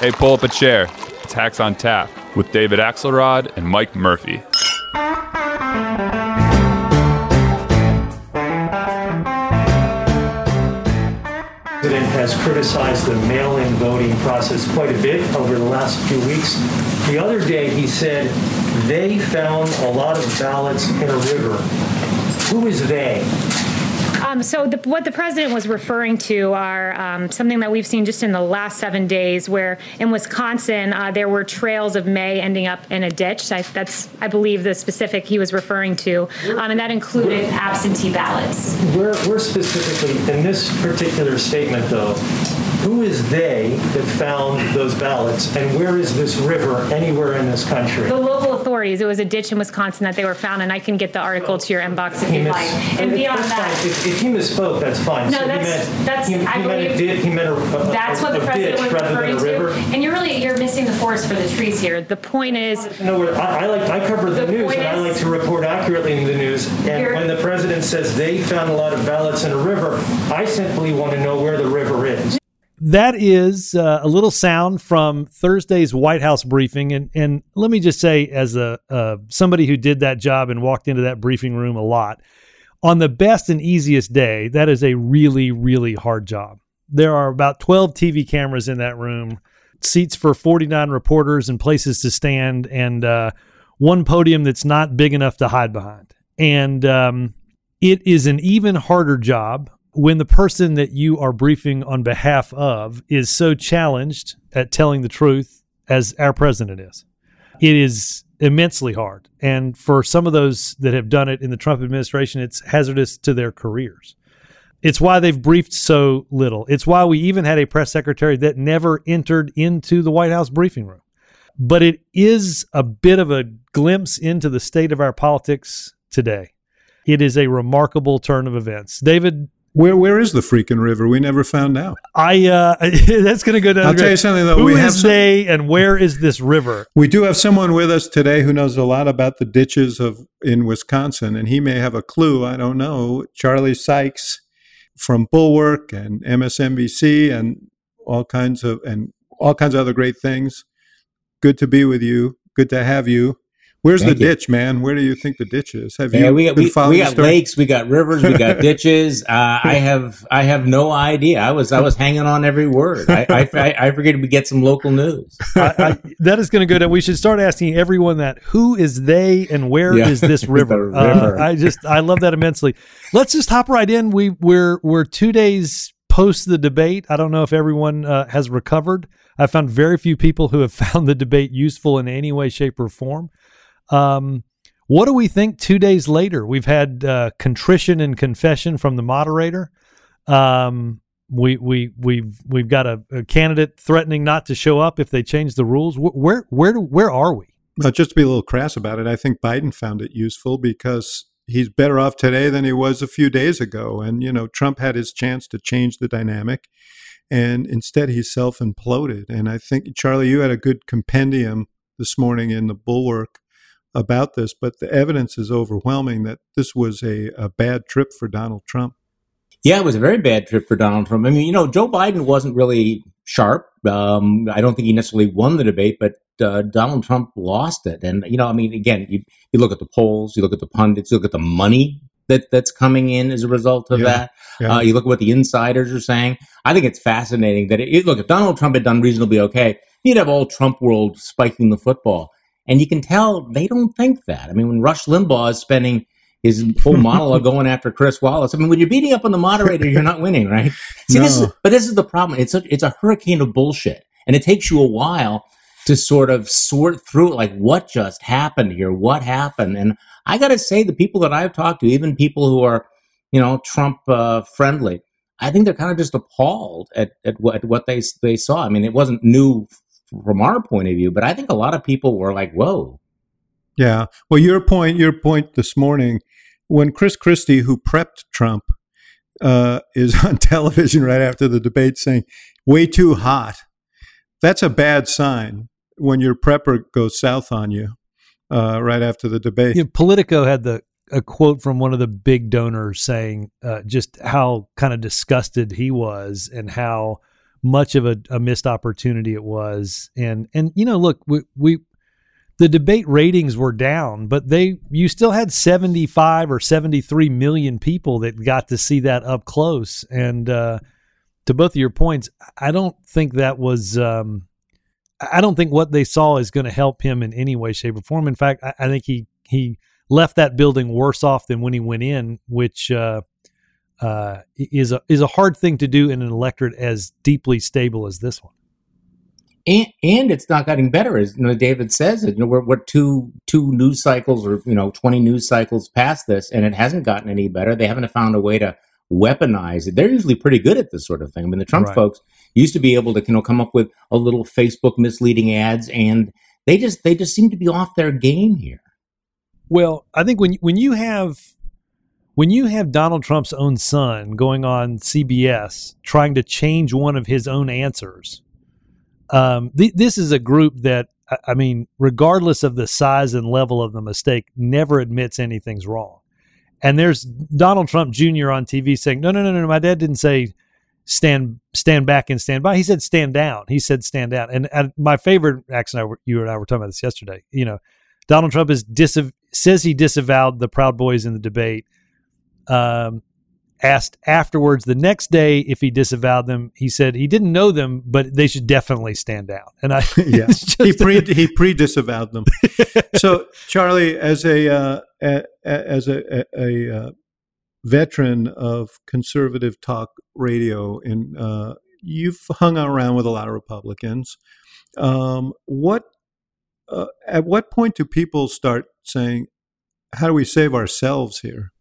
Hey, pull up a chair. It's Hacks on Tap with David Axelrod and Mike Murphy. president has criticized the mail-in voting process quite a bit over the last few weeks. The other day, he said they found a lot of ballots in a river. Who is they? Um, so the, what the president was referring to are um, something that we've seen just in the last seven days, where in Wisconsin uh, there were trails of May ending up in a ditch. I, that's, I believe, the specific he was referring to, um, and that included absentee ballots. We're specifically, in this particular statement, though, who is they that found those ballots, and where is this river anywhere in this country? The local authorities. It was a ditch in Wisconsin that they were found, and I can get the article to your inbox if you'd like. And beyond that. fine. If, if he misspoke, that's fine. No, So he that's- meant- that's- He, he I meant a believe- ditch, he meant a, a, That's what a the president was rather than referring a river. to. And you're really, you're missing the forest for the trees here. The point is, No, I, I like, I cover the The news, and I like to report accurately in the news. And when the president says they found a lot of ballots in a river, I simply want to know where the river is. That is uh, a little sound from Thursday's White House briefing, and and let me just say, as a uh, somebody who did that job and walked into that briefing room a lot, on the best and easiest day, that is a really really hard job. There are about twelve TV cameras in that room, seats for forty nine reporters, and places to stand, and uh, one podium that's not big enough to hide behind, and um, it is an even harder job when the person that you are briefing on behalf of is so challenged at telling the truth as our president is. It is immensely hard. And for some of those that have done it in the Trump administration, it's hazardous to their careers. It's why they've briefed so little. It's why we even had a press secretary that never entered into the White House briefing room. But it is a bit of a glimpse into the state of our politics today. It is a remarkable turn of events. David, Where where is the freaking river? We never found out. I uh that's going to go down. I'll tell you something, though. Who We is have some- they and where is this river? We do have someone with us today who knows a lot about the ditches of in Wisconsin, and he may have a clue. I don't know. Charlie Sykes from Bulwark and MSNBC and all kinds of and all kinds of other great things. Good to be with you. Good to have you. Where's Thank the you. ditch, man? Where do you think the ditch is? Have Yeah, you we got been we, following we the got story? lakes, we got rivers, we got ditches. Uh, I have I have no idea. I was I was hanging on every word. I I, I, I figured we get some local news. I, I, that is going to go down. We should start asking everyone that who is they and where is Yeah. this river? river. Uh, I just I love that immensely. Let's just hop right in. We we're we're two days post the debate. I don't know if everyone uh, has recovered. I found very few people who have found the debate useful in any way, shape, or form. Um, what do we think two days later? We've had uh, contrition and confession from the moderator. Um, we we we've we've got a, a candidate threatening not to show up if they change the rules. Where where do, where are we? Uh, just to be a little crass about it, I think Biden found it useful because he's better off today than he was a few days ago. And, you know, Trump had his chance to change the dynamic, and instead he self imploded. And I think, Charlie, you had a good compendium this morning in the Bulwark about this, but the evidence is overwhelming that this was a, a bad trip for Donald Trump. Yeah, it was a very bad trip for Donald Trump. I mean, you know, Joe Biden wasn't really sharp. Um, I don't think he necessarily won the debate, but uh, Donald Trump lost it. And you know, I mean, again, you, you look at the polls, you look at the pundits, you look at the money that that's coming in as a result of Yeah, that. yeah. Uh, you look at what the insiders are saying. I think it's fascinating that it, look if Donald Trump had done reasonably okay, you'd have all Trump world spiking the football, and you can tell they don't think that. I mean, when Rush Limbaugh is spending his full monologue going after Chris Wallace. I mean, when you're beating up on the moderator, you're not winning, right? See, this is, but this is the problem. It's a, it's a hurricane of bullshit, and it takes you a while to sort of sort through it. Like, what just happened here? What happened? And I got to say, the people that I've talked to, even people who are, you know, Trump uh, friendly, I think they're kind of just appalled at, at what at what they they saw. I mean, it wasn't new from our point of view, but I think a lot of people were like, "Whoa." Yeah. Well, your point, your point this morning, when Chris Christie, who prepped Trump, uh, is on television right after the debate saying, way too hot, that's a bad sign when your prepper goes south on you uh, right after the debate. You know, Politico had the a quote from one of the big donors saying uh, just how kind of disgusted he was and how much of a, a missed opportunity it was. And and you know, look, we, we the debate ratings were down, but they you still had 75 or 73 million people that got to see that up close. And uh, to both of your points, I don't think that was. Um, I don't think what they saw is going to help him in any way, shape, or form. In fact, I, I, think he he left that building worse off than when he went in, which uh, uh, is a is a hard thing to do in an electorate as deeply stable as this one. And, and it's not getting better, as you know, David says it. You know, we're, we're two two news cycles or you know twenty news cycles past this, and it hasn't gotten any better. They haven't found a way to weaponize it. They're usually pretty good at this sort of thing. I mean, the Trump right. folks used to be able to you know come up with a little Facebook misleading ads, and they just they just seem to be off their game here. Well, I think when when you have when you have Donald Trump's own son going on CBS trying to change one of his own answers, um, th- this is a group that I mean, regardless of the size and level of the mistake, never admits anything's wrong. And there's Donald Trump Jr. on TV saying, "No, no, no, no, my dad didn't say stand stand back and stand by. He said stand down. He said stand down." And, and my favorite, actually, you and I were talking about this yesterday. You know, Donald Trump is says he disavowed the Proud Boys in the debate um, asked afterwards the next day if he disavowed them. He said he didn't know them, but they should definitely stand down. And I, yeah, he pre he pre disavowed them. so Charlie, as a, uh, a as a, a, a uh, veteran of conservative talk radio, and uh, you've hung around with a lot of Republicans. Um, what uh, at what point do people start saying, "How do we save ourselves here"?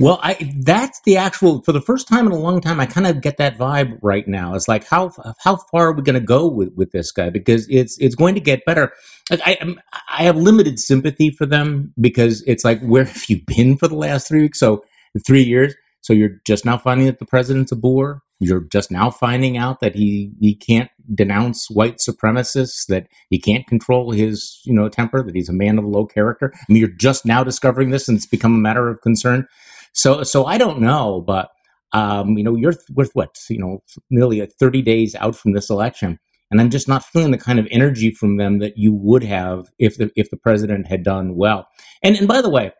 Well, I that's the actual for the first time in a long time. I kind of get that vibe right now. It's like how how far are we going to go with with this guy because it's it's going to get better. Like I I have limited sympathy for them because it's like where have you been for the last three weeks? So three years. So you're just now finding that the president's a bore. You're just now finding out that he he can't denounce white supremacists, that he can't control his you know temper, that he's a man of low character. I mean, you're just now discovering this, and it's become a matter of concern. So so I don't know, but um, you know, you're with what you know, nearly 30 days out from this election, and I'm just not feeling the kind of energy from them that you would have if the if the president had done well. And and by the way,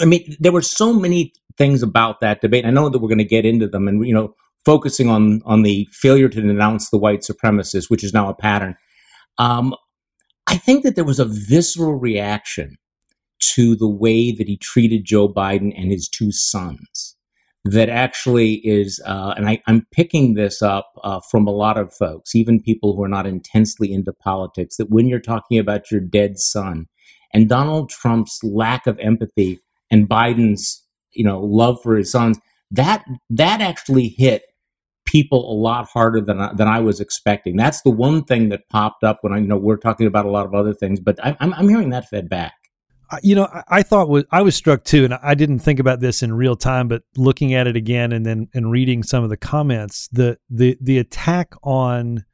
I mean there were so many things about that debate. I know that we're going to get into them, and you know, focusing on on the failure to denounce the white supremacists, which is now a pattern. Um, I think that there was a visceral reaction to the way that he treated Joe Biden and his two sons. That actually is, uh, and I, am picking this up uh, from a lot of folks, even people who are not intensely into politics, that when you're talking about your dead son and Donald Trump's lack of empathy and Biden's, you know, love for his sons, that that actually hit people a lot harder than I, than I was expecting. That's the one thing that popped up when I, you know, we're talking about a lot of other things, but I, I'm, I'm hearing that fed back you know, I, I, thought was I was struck too, and I didn't think about this in real time, but looking at it again and then and reading some of the comments, the the the attack on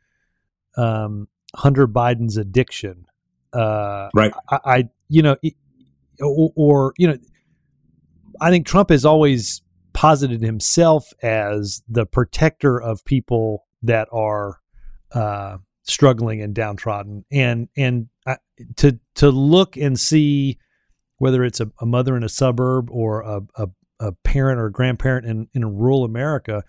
um, Hunter Biden's addiction, uh, right? I, I you know, or, or, you know, I think Trump has always posited himself as the protector of people that are uh, struggling and downtrodden, and and uh, to to look and see whether it's a, a mother in a suburb or a, a, a parent or a grandparent in, in rural America,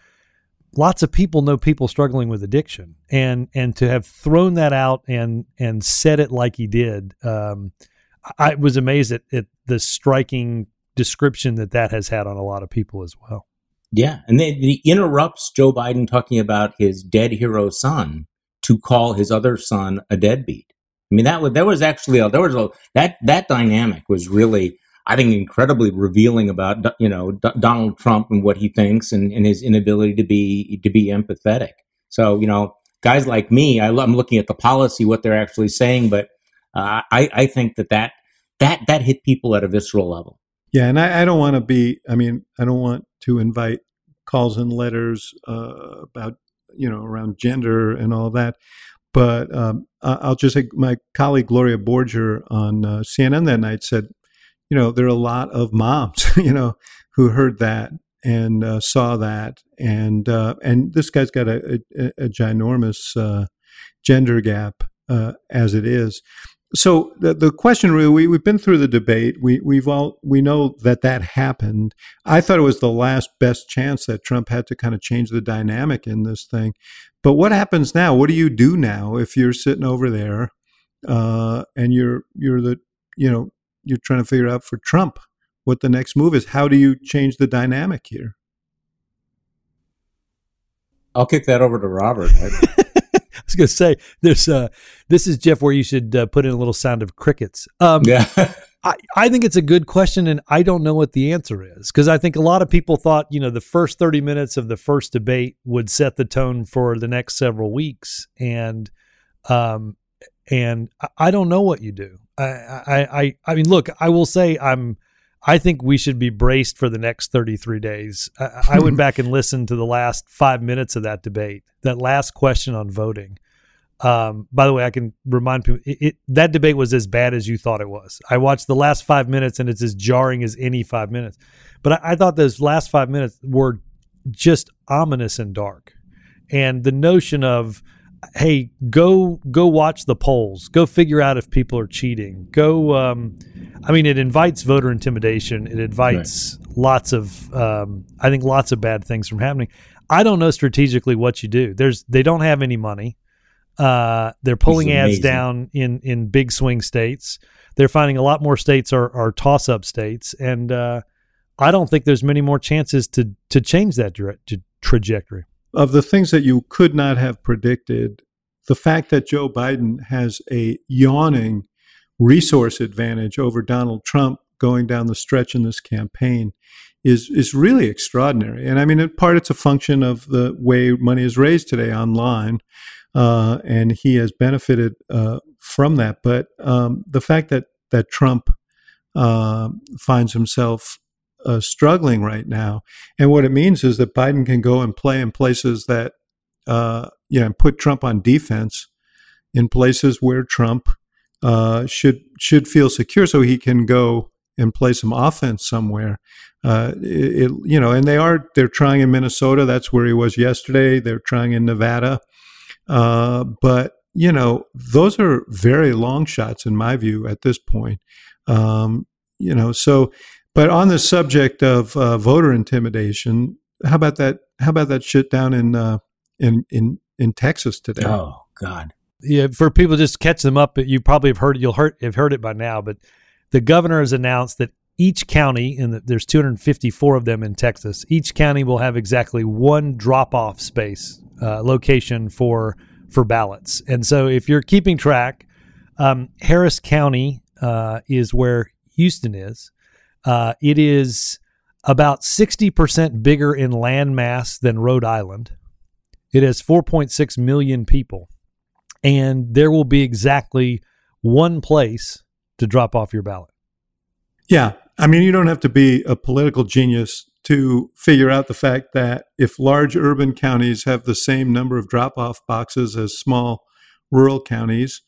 lots of people know people struggling with addiction. And and to have thrown that out and and said it like he did um, i was amazed at, at the striking description that that has had on a lot of people as well. Yeah. And then he interrupts joe biden talking about his dead hero son to call his other son a deadbeat I mean, that was there was actually a, there was a that that dynamic was really I think incredibly revealing about you know D- Donald Trump and what he thinks and, and his inability to be to be empathetic. So you know, guys like me, I, am looking at the policy, what they're actually saying, but uh, I I think that that that that hit people at a visceral level. Yeah, and I, I don't want to be. I mean, I don't want to invite calls and letters uh, about you know around gender and all that. But um, I'll just say my colleague Gloria Borger on uh, CNN that night said, you know, there are a lot of moms, you know, who heard that and uh, saw that, and uh, and this guy's got a, a, a ginormous uh, gender gap uh, as it is. So the, the question really, we, we've been through the debate. We we've all we know that that happened. I thought it was the last best chance that Trump had to kind of change the dynamic in this thing. But what happens now? What do you do now if you're sitting over there uh, and you're you're the you know you're trying to figure out for Trump what the next move is? How do you change the dynamic here? I'll kick that over to Robert. I was going to say, there's uh, this is Jeff where you should uh, put in a little sound of crickets. Um, yeah. I, I think it's a good question, and I don't know what the answer is because I think a lot of people thought, you know, the first 30 minutes of the first debate would set the tone for the next several weeks. And, um, and I don't know what you do. I, I, I, I mean, look, I will say I'm, I think we should be braced for the next 33 days. I, I went back and listened to the last five minutes of that debate, that last question on voting. Um, by the way, I can remind people it, it, that debate was as bad as you thought it was. I watched the last five minutes and it's as jarring as any five minutes. But I, I thought those last five minutes were just ominous and dark. And the notion of, hey, go go watch the polls, go figure out if people are cheating, go. Um, I mean, it invites voter intimidation. It invites right. lots of, um, I think, lots of bad things from happening. I don't know strategically what you do. There's they don't have any money. Uh, they're pulling ads down in in big swing states. They're finding a lot more states are, are toss up states, and uh, I don't think there's many more chances to to change that direct, trajectory. Of the things that you could not have predicted, the fact that Joe Biden has a yawning resource advantage over Donald Trump going down the stretch in this campaign is is really extraordinary. And I mean, in part, it's a function of the way money is raised today online uh, and he has benefited uh, from that. But um, the fact that that Trump uh, finds himself uh, struggling right now, and what it means is that Biden can go and play in places that uh, you know put Trump on defense in places where Trump uh, should should feel secure, so he can go and play some offense somewhere. Uh, it, it, you know, and they are they're trying in Minnesota. That's where he was yesterday. They're trying in Nevada. Uh, but you know, those are very long shots in my view at this point. Um, you know, so but on the subject of uh, voter intimidation, how about that? How about that shit down in uh, in in in Texas today? Oh God. Yeah, for people just catch them up, you probably have heard you'll heard have heard it by now, but the governor has announced that each county, and the, there's 254 of them in Texas, each county will have exactly one drop off space uh, location for for ballots. And so, if you're keeping track, um, Harris County uh, is where Houston is. Uh, it is about 60% bigger in land mass than Rhode Island. It has 4.6 million people. And there will be exactly one place to drop off your ballot. Yeah. I mean, you don't have to be a political genius to figure out the fact that if large urban counties have the same number of drop off boxes as small rural counties,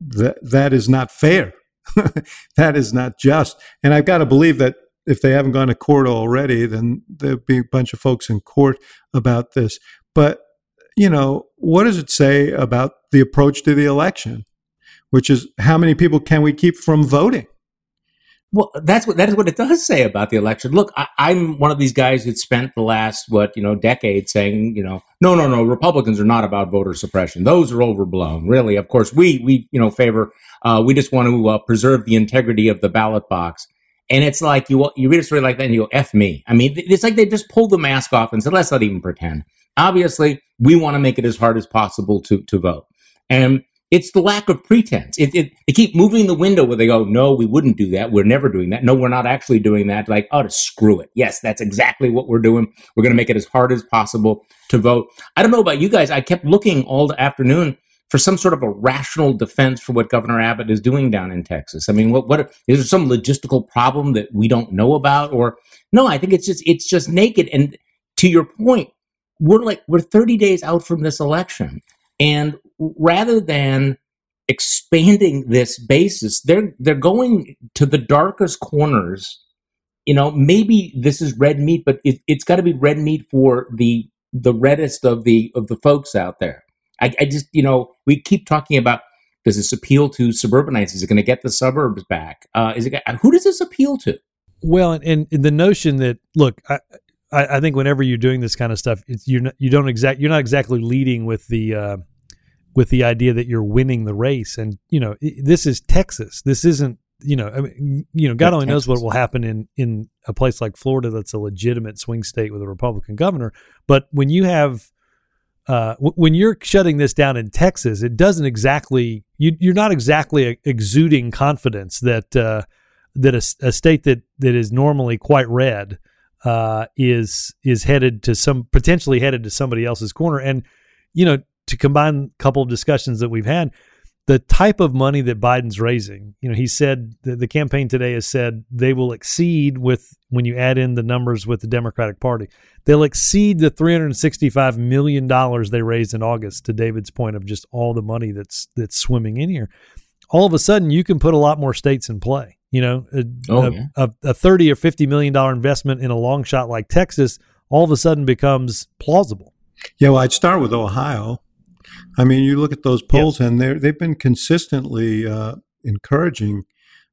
that, that is not fair. that is not just. And I've got to believe that if they haven't gone to court already, then there'll be a bunch of folks in court about this. But, you know, what does it say about the approach to the election? Which is how many people can we keep from voting? Well, that's what that is what it does say about the election. Look, I, am one of these guys that spent the last what you know decade saying, you know, no, no, no, Republicans are not about voter suppression; those are overblown. Really, of course, we we you know favor. Uh, we just want to uh, preserve the integrity of the ballot box. And it's like you you read a story like that and you go, "F me." I mean, it's like they just pulled the mask off and said, "Let's not even pretend." Obviously, we want to make it as hard as possible to to vote. And it's the lack of pretense. It, it, they keep moving the window where they go, no, we wouldn't do that. We're never doing that. No, we're not actually doing that. Like, oh, to screw it. Yes, that's exactly what we're doing. We're going to make it as hard as possible to vote. I don't know about you guys. I kept looking all the afternoon for some sort of a rational defense for what Governor Abbott is doing down in Texas. I mean, what, what is there some logistical problem that we don't know about? Or no, I think it's just, it's just naked. And to your point, we're like, we're 30 days out from this election. And rather than expanding this basis, they're they're going to the darkest corners you know, maybe this is red meat, but it, it's got to be red meat for the the reddest of the of the folks out there. I, I just, you know, we keep talking about does this appeal to suburbanites? Is it going to get the suburbs back? Uh, is it who does this appeal to? Well, and, and the notion that look, I, I, I think whenever you're doing this kind of stuff, it's, you're not, you don't exact you're not exactly leading with the uh, with the idea that you're winning the race. And you know, this is Texas. This isn't you know, I mean, you know, God only knows what will happen in in a place like Florida that's a legitimate swing state with a Republican governor. But when you have uh, w- when you're shutting this down in Texas, it doesn't exactly you, you're not exactly exuding confidence that uh, that a, a, state that that is normally quite red uh, is is headed to some potentially headed to somebody else's corner. And you know, to combine a couple of discussions that we've had, the type of money that Biden's raising, you know, he said the, the campaign today has said they will exceed with when you add in the numbers with the Democratic Party, they'll exceed the 365 million dollars they raised in August. To David's point of just all the money that's that's swimming in here, all of a sudden you can put a lot more states in play. You know, a, oh, a, yeah. a, a 30 or 50 million dollar investment in a long shot like Texas all of a sudden becomes plausible. Yeah, well, I'd start with Ohio I mean, you look at those polls, and they they've been consistently uh, encouraging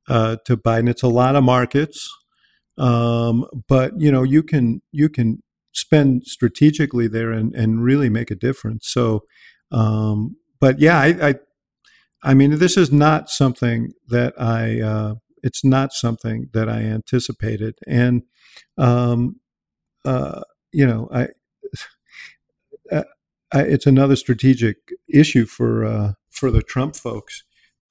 uh, to Biden. It's a lot of markets, um, but you know, you can you can spend strategically there and, and really make a difference. So, um, but yeah, I, I, I mean, this is not something that I. Uh, it's not something that I anticipated, and um, uh, you know, I. It's another strategic issue for uh, for the Trump folks.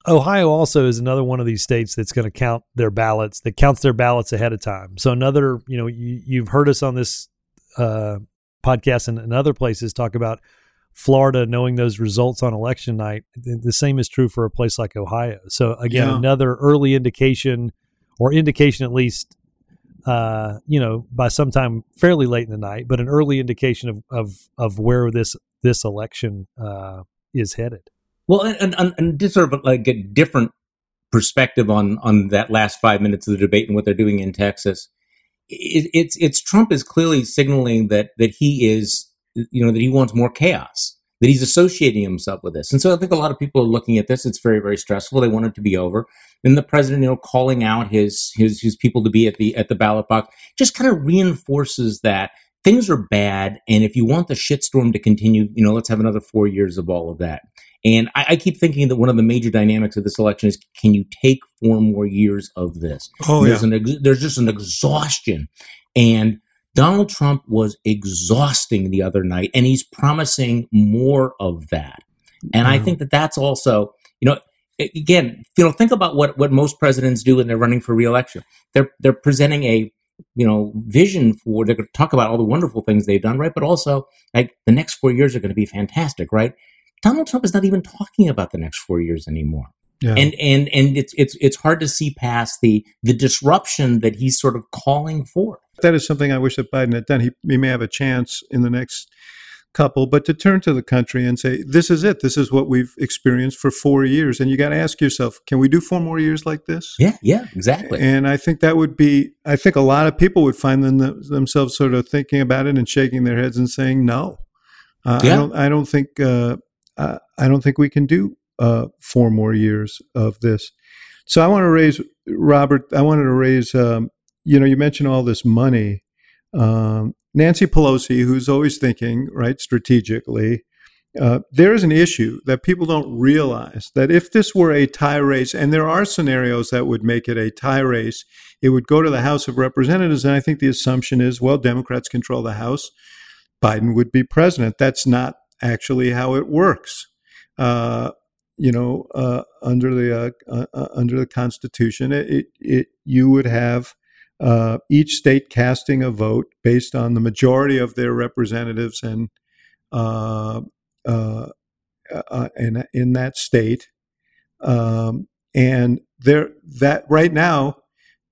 Ohio also is another one of these states that's going to count their ballots. That counts their ballots ahead of time. So another, you know, you, have heard us on this uh, podcast and, and other places talk about Florida knowing those results on election night. The same is true for a place like Ohio. So again, yeah. another early indication, or indication at least uh, you know, by sometime fairly late in the night, but an early indication of of of where this this election uh, is headed. Well, and, and, and just sort of like a different perspective on on that last five minutes of the debate and what they're doing in Texas. It, it's it's Trump is clearly signaling that that he is you know that he wants more chaos that he's associating himself with this. And so I think a lot of people are looking at this. It's very, very stressful. They want it to be over. And the president, you know, calling out his his his people to be at the at the ballot box just kind of reinforces that things are bad. And if you want the shitstorm to continue, you know, let's have another four years of all of that. And I, I, keep thinking that one of the major dynamics of this election is can you take four more years of this? Oh, there's yeah. An, there's just an exhaustion. And Donald Trump was exhausting the other night, and he's promising more of that. And I think that that's also, you know, again, you know, think about what what most presidents do when they're running for reelection. They're they're presenting a you know vision for they're going to talk about all the wonderful things they've done right? But also like the next four years are going to be fantastic right? Donald trump is not even talking about the next four years anymore. Yeah. and and and it's it's it's hard to see past the the disruption that he's sort of calling for. That is something i wish that biden had done. He, he may have a chance in the next couple, but to turn to the country and say, this is it. This is what we've experienced for four years. And you got to ask yourself, can we do four more years like this? Yeah, yeah, exactly. And I think that would be, I think a lot of people would find them, themselves sort of thinking about it and shaking their heads and saying, no. Uh, yeah. I don't, I don't think, uh, uh, I don't think we can do uh, four more years of this. So I want to raise, Robert, I wanted to raise, um, you know, you mentioned all this money. Um, Nancy Pelosi, who's always thinking, right, strategically, uh, there is an issue that people don't realize that if this were a tie race, and there are scenarios that would make it a tie race, it would go to the House of Representatives. And I think the assumption is, well, Democrats control the House, Biden would be president. That's not actually how it works. Uh, you know, uh, under the uh, uh, under the Constitution, it, it you would have uh, each state casting a vote based on the majority of their representatives and uh, uh, uh, in in that state, um, and there that right now,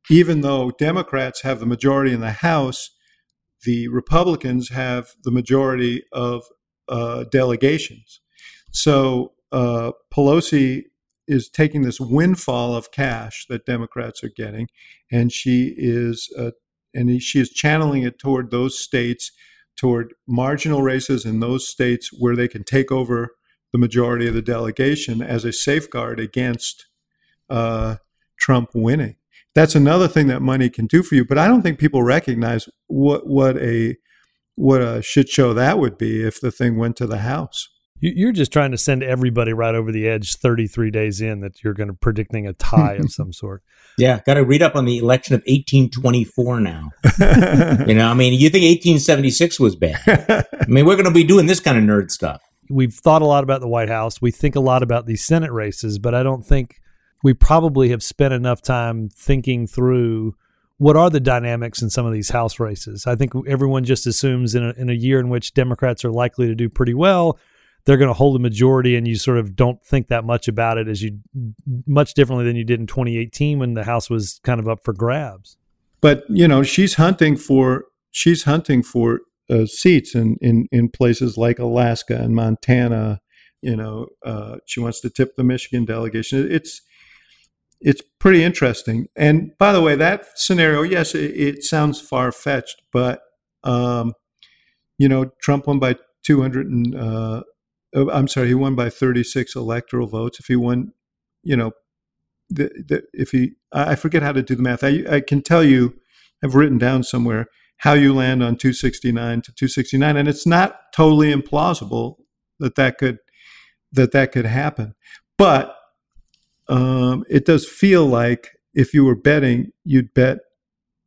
even though Democrats have the majority in the House, the Republicans have the majority of uh, delegations. So uh, Pelosi is taking this windfall of cash that Democrats are getting, and she is uh, and she is channeling it toward those states, toward marginal races in those states where they can take over the majority of the delegation as a safeguard against uh, Trump winning. That's another thing that money can do for you. But I don't think people recognize what what a what a shit show that would be if the thing went to the House. You're just trying to send everybody right over the edge 33 days in that you're going to predicting a tie of some sort. Yeah, got to read up on the election of 1824 now. you know, I mean, you think 1876 was bad? I mean, we're going to be doing this kind of nerd stuff. We've thought a lot about the White House. We think a lot about these Senate races, but I don't think we probably have spent enough time thinking through what are the dynamics in some of these House races. I think everyone just assumes in a, in a year in which Democrats are likely to do pretty well they're going to hold a majority and you sort of don't think that much about it as you much differently than you did in 2018 when the house was kind of up for grabs. But you know she's hunting for she's hunting for uh, seats in, in in places like Alaska and Montana you know uh, she wants to tip the Michigan delegation. It's it's pretty interesting. And by the way that scenario yes it, it sounds far fetched but um, you know Trump won by 200 and uh, I'm sorry, he won by 36 electoral votes. If he won, you know, the, the, if he, I forget how to do the math. I, I can tell you, I've written down somewhere how you land on 269 to 269, and it's not totally implausible that that could that that could happen. But um, it does feel like if you were betting, you'd bet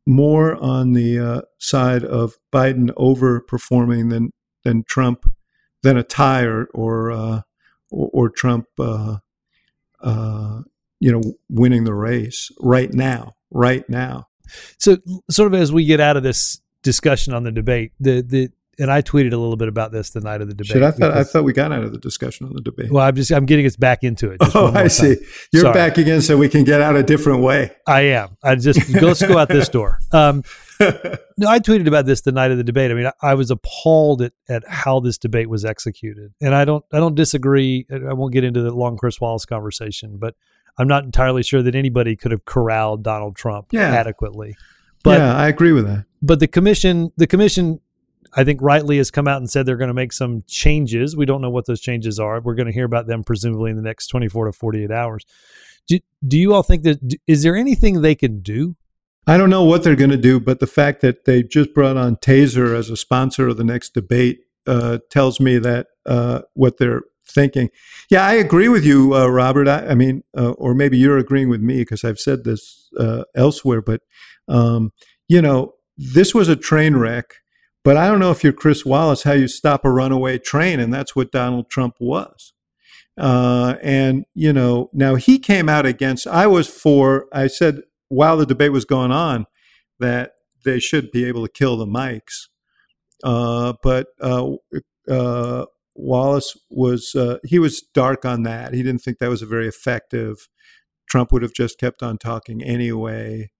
more on the uh, side of Biden overperforming than than Trump than a tie or or uh, or, or, Trump, uh, uh, you know, winning the race right now, right now. So, sort of as we get out of this discussion on the debate, the the and I tweeted a little bit about this the night of the debate. Should I thought I thought we got out of the discussion on the debate. Well, I'm just I'm getting us back into it. Oh, I see. You're Sorry. back again, so we can get out a different way. I am. I just let's go out this door. Um, no, I tweeted about this the night of the debate. I mean, I, I, was appalled at, at how this debate was executed, and I don't I don't disagree. I won't get into the long Chris Wallace conversation, but I'm not entirely sure that anybody could have corralled Donald Trump yeah. adequately. But, yeah, I agree with that. But the commission, the commission, I think rightly has come out and said they're going to make some changes. We don't know what those changes are. We're going to hear about them presumably in the next 24 to 48 hours. Do, do you all think that is there anything they can do I don't know what they're going to do, but the fact that they just brought on Taser as a sponsor of the next debate uh, tells me that uh, what they're thinking. Yeah, I agree with you, uh, Robert. I, I mean, uh, or maybe you're agreeing with me because I've said this uh, elsewhere, but um, you know, this was a train wreck. But I don't know if you're Chris Wallace, how you stop a runaway train, and that's what Donald Trump was. Uh, and you know, now he came out against. I was for. I said while the debate was going on that they should be able to kill the mics. Uh, but uh, uh, Wallace was uh, he was dark on that. He didn't think that was a very effective. Trump would have just kept on talking anyway,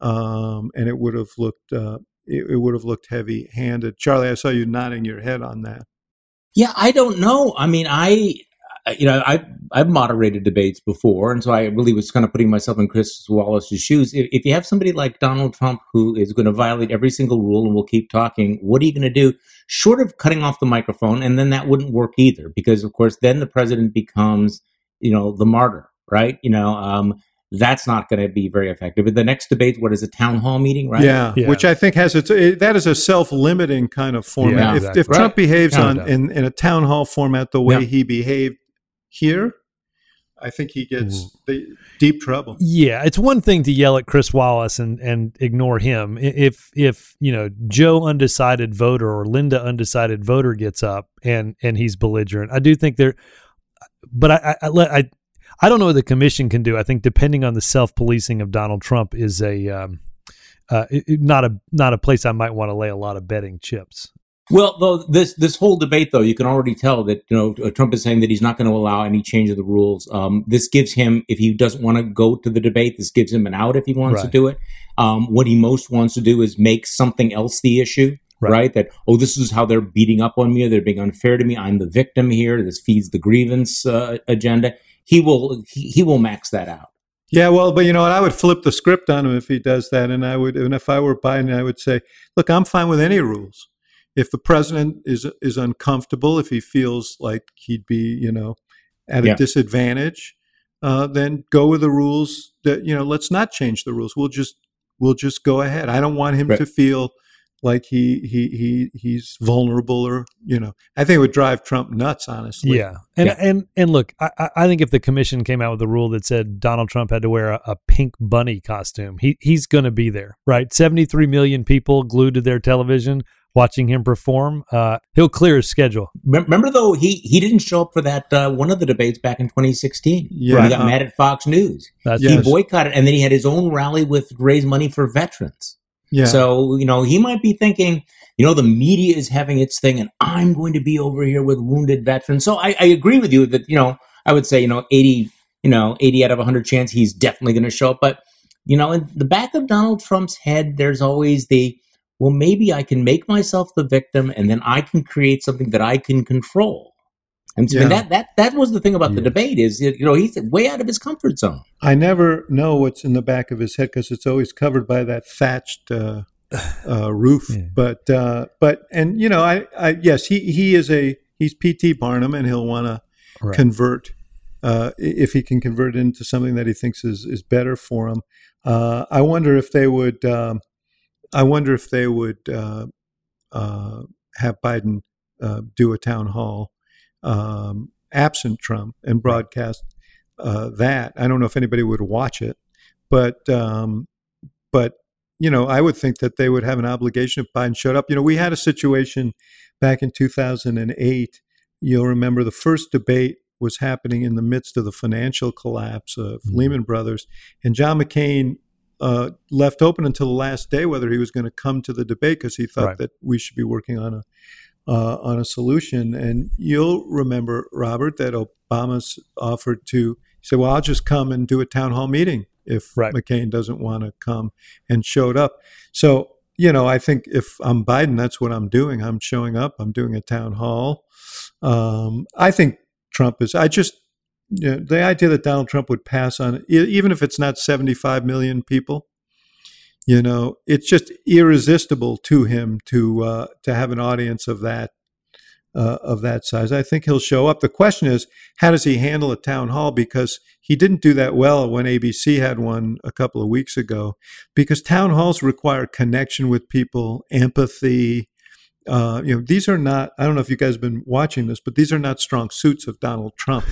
um, and it would have looked uh, it, it would have looked heavy handed. Charlie, I saw you nodding your head on that. Yeah, I don't know. I mean, I you know, I I've moderated debates before, and so I really was kind of putting myself in Chris Wallace's shoes. If, if you have somebody like Donald Trump who is going to violate every single rule and will keep talking, what are you going to do? Short of cutting off the microphone, and then that wouldn't work either, because of course then the president becomes, you know, the martyr, right? You know, um, that's not going to be very effective. But the next debate, what is a town hall meeting, right? Yeah, yeah. which I think has its it, that is a self-limiting kind of format. Yeah, if, exactly. if, Trump right. behaves on in, in a town hall format the way yeah. he behaved here, I think he gets mm. the deep trouble. Yeah, it's one thing to yell at Chris Wallace and and ignore him. If if you know Joe undecided voter or Linda undecided voter gets up and and he's belligerent, I do think there. But I I I, I don't know what the commission can do. I think depending on the self policing of Donald Trump is a um, uh, not a not a place I might want to lay a lot of betting chips. Well, though this this whole debate, though, you can already tell that you know uh, Trump is saying that he's not going to allow any change of the rules. Um, this gives him, if he doesn't want to go to the debate, this gives him an out if he wants right. to do it. Um, what he most wants to do is make something else the issue, right. right? That oh, this is how they're beating up on me, they're being unfair to me. I'm the victim here. This feeds the grievance uh, agenda. He will he, he will max that out. Yeah, well, but you know what? I would flip the script on him if he does that, and I would, and if I were Biden, I would say, "Look, I'm fine with any rules. If the president is is uncomfortable, if he feels like he'd be, you know, at a Yeah. disadvantage, uh, then go with the rules. That you know, let's not change the rules. We'll just we'll just go ahead. I don't want him Right. to feel like he he he he's vulnerable or you know. I think it would drive Trump nuts, honestly. Yeah, and Yeah. and and look, I, I- I think if the commission came out with a rule that said Donald Trump had to wear a, a pink bunny costume, he he's going to be there, right? Seventy three million people glued to their television watching him perform. Uh, he'll clear his schedule. Remember though, he he didn't show up for that uh, one of the debates back in 2016. Yeah. he got mad at Fox News. That's He Yes. boycotted, and then he had his own rally with raise money for veterans. yeah. So you know he might be thinking, you know, the media is having its thing, and I'm going to be over here with wounded veterans. So I, I agree with you that you know I would say you know 80 you know 80 out of 100 chance he's definitely going to show up, but you know in the back of Donald Trump's head, there's always the well maybe I can make myself the victim, and then I can create something that I can control. And so Yeah. that that that was the thing about the debate is you know he's way out of his comfort zone. I never know what's in the back of his head because it's always covered by that thatched uh, uh, roof. Yeah. But uh, but and you know I, I yes he he is a he's P.T. Barnum and he'll want to convert uh, if he can convert it into something that he thinks is is better for him. Uh, I wonder if they would. Um, I wonder if they would uh, uh, have Biden uh, do a town hall um, absent Trump and broadcast uh, that. I don't know if anybody would watch it, but um, but you know, I would think that they would have an obligation if Biden showed up. You know, we had a situation back in 2008. You'll remember the first debate was happening in the midst of the financial collapse of Mhm. Lehman Brothers, and John McCain uh, left open until the last day whether he was going to come to the debate because he thought Right. that we should be working on a uh, on a solution. And you'll remember, Robert, that Obama's offered to say, "Well, I'll just come and do a town hall meeting if Right. McCain doesn't want to come," and showed up. So you know, I think if I'm Biden, that's what I'm doing. I'm showing up. I'm doing a town hall. Um, I think Trump is. I just the idea that Donald Trump would pass on, even if it's not 75 million people, you know, it's just irresistible to him to uh, to have an audience of that uh, of that size. I think he'll show up. The question is, how does he handle a town hall? Because he didn't do that well when ABC had one a couple of weeks ago. Because town halls require connection with people, empathy. Uh, you know, these are not. I don't know if you guys have been watching this, but these are not strong suits of Donald Trump.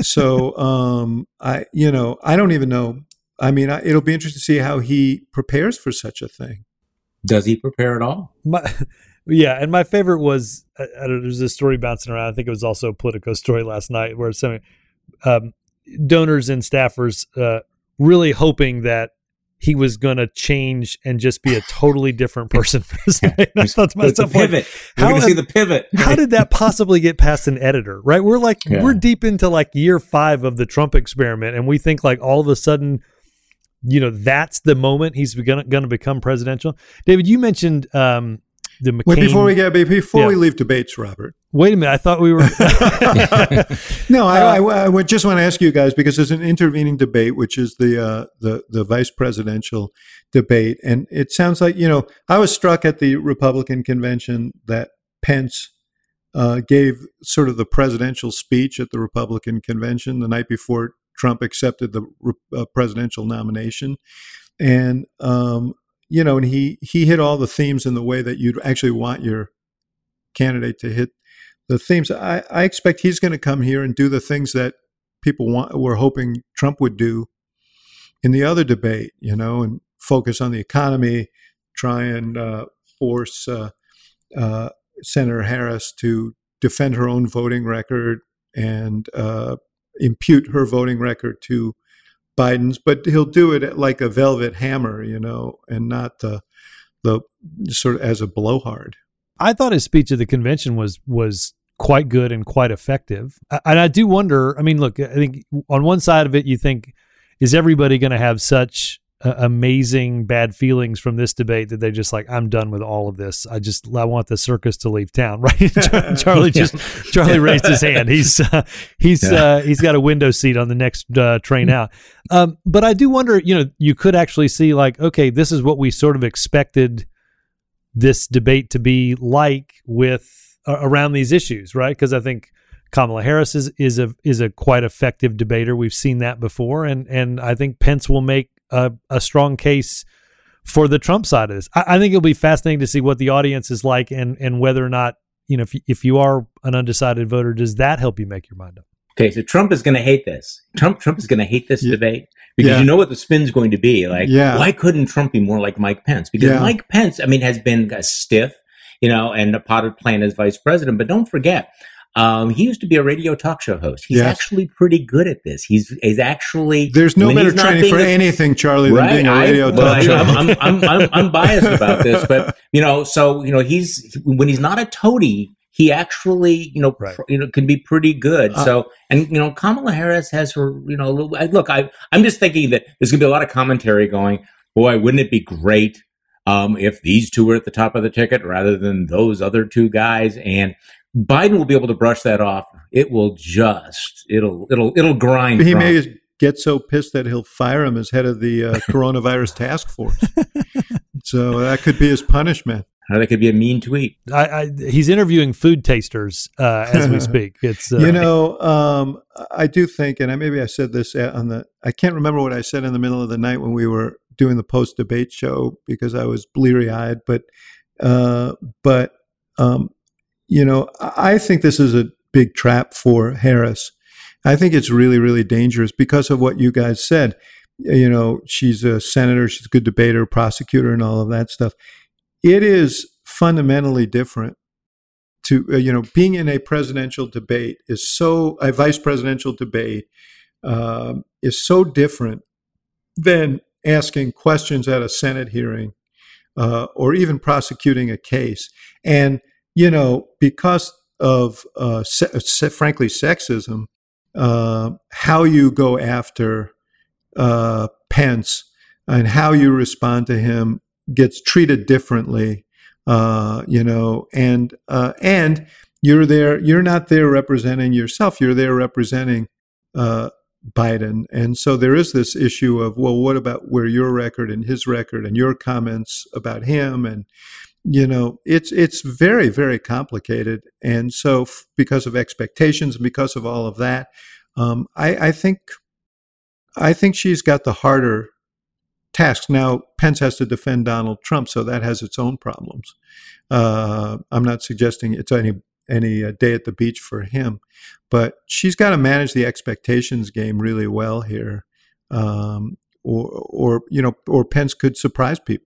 So um, I, you know, I don't even know. I mean, I, it'll be interesting to see how he prepares for such a thing. Does he prepare at all? My, yeah, and my favorite was I, I don't there's this story bouncing around. I think it was also a Politico story last night where some um, donors and staffers uh, really hoping that he was going to change and just be a totally different person for this debate. And I thought to The, the myself, like, pivot. We're how going to see the pivot. how did that possibly get past an editor? Right? We're like Yeah. we're deep into like year five of the Trump experiment, and we think like all of a sudden, you know, that's the moment he's gonna gonna become presidential. David, you mentioned um, the McCain. Wait, before we get before Yeah. we leave debates, Robert. Wait a minute, I thought we were. No, I, I, I would just want to ask you guys because there's an intervening debate, which is the uh, the the vice presidential debate, and it sounds like you know I was struck at the Republican convention that Pence uh, gave sort of the presidential speech at the Republican convention the night before Trump accepted the uh, presidential nomination, and um, you know, and he he hit all the themes in the way that you'd actually want your candidate to hit the themes. I, I expect he's going to come here and do the things that people want were hoping Trump would do in the other debate, you know, and focus on the economy, try and uh, force uh, uh, Senator Harris to defend her own voting record and uh, impute her voting record to Biden's, but he'll do it like a velvet hammer, you know, and not the the sort of as a blowhard. I thought his speech at the convention was was quite good and quite effective. And I do wonder. I mean, look, I think on one side of it, you think, is everybody going to have such uh, amazing bad feelings from this debate that they just like I'm done with all of this. I just I want the circus to leave town. Right? Charlie just Charlie raised his hand. He's uh, he's yeah. uh, he's got a window seat on the next uh, train out. Um, but I do wonder. You know, you could actually see like okay, this is what we sort of expected this debate to be like with around these issues, right? Because I think Kamala Harris is is a is a quite effective debater. We've seen that before, and and I think Pence will make a, a strong case for the Trump side of this. I, I, think it'll be fascinating to see what the audience is like, and and whether or not you know if if you are an undecided voter, does that help you make your mind up? Okay, so Trump is going to hate this. Trump Trump is going to hate this yeah. debate because yeah. you know what the spin's going to be. Like, yeah. why couldn't Trump be more like Mike Pence? Because yeah. Mike Pence, I mean, has been a stiff, you know, and a potted plant as vice president. But don't forget, um, he used to be a radio talk show host. He's yes. actually pretty good at this. He's he's actually there's no better training for a, anything, Charlie, right? than being a radio I, talk well, show. I'm, I'm, I'm, I'm, biased about this, but you know, so you know, he's when he's not a toady, he actually you know right. pr- you know can be pretty good. Uh, so and you know, Kamala Harris has her you know look. I I'm just thinking that there's going to be a lot of commentary going. Boy, wouldn't it be great um, if these two were at the top of the ticket rather than those other two guys? And Biden will be able to brush that off. It will just it'll it'll it'll grind. He may get so pissed that he'll fire him as head of the uh, coronavirus task force. so that could be his punishment. Or that could be a mean tweet. I, I, he's interviewing food tasters uh, as we speak. It's uh, you know um, I do think, and I, maybe I said this on the. I can't remember what I said in the middle of the night when we were doing the post debate show because I was bleary eyed. But uh, but um, you know, I think this is a big trap for Harris. I think it's really, really dangerous because of what you guys said. You know, she's a senator, she's a good debater, prosecutor, and all of that stuff. It is fundamentally different to, uh, you know, being in a presidential debate is so, a vice presidential debate uh, is so different than asking questions at a Senate hearing uh, or even prosecuting a case. And you know, because of uh, se- se- frankly sexism, uh, how you go after uh, Pence and how you respond to him gets treated differently. Uh, you know, and uh, and you're there. You're not there representing yourself. You're there representing uh, Biden. And so there is this issue of, well, what about where your record and his record and your comments about him? And you know it's it's very very complicated. And so f- because of expectations and because of all of that um, I, I, think i think she's got the harder task. Now pence has to defend donald trump so that has its own problems. Uh, i'm not suggesting it's any any uh, day at the beach for him but she's got to manage the expectations game really well here um, or or you know or pence could surprise people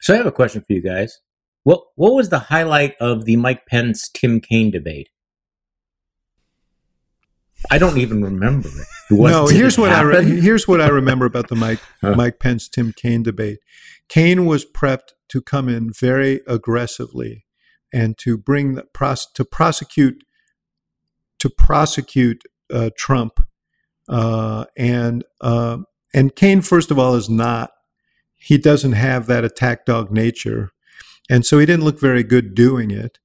so i have a question for you guys what what was the highlight of the Mike Pence Tim Kaine debate? I don't even remember it. no, here's what happen? I re- here's what I remember about the Mike huh. Mike Pence Tim Kaine debate. Kaine was prepped to come in very aggressively and to bring the pros- to prosecute to prosecute uh, Trump uh, and uh, and Kaine first of all is not he doesn't have that attack dog nature and so he didn't look very good doing it.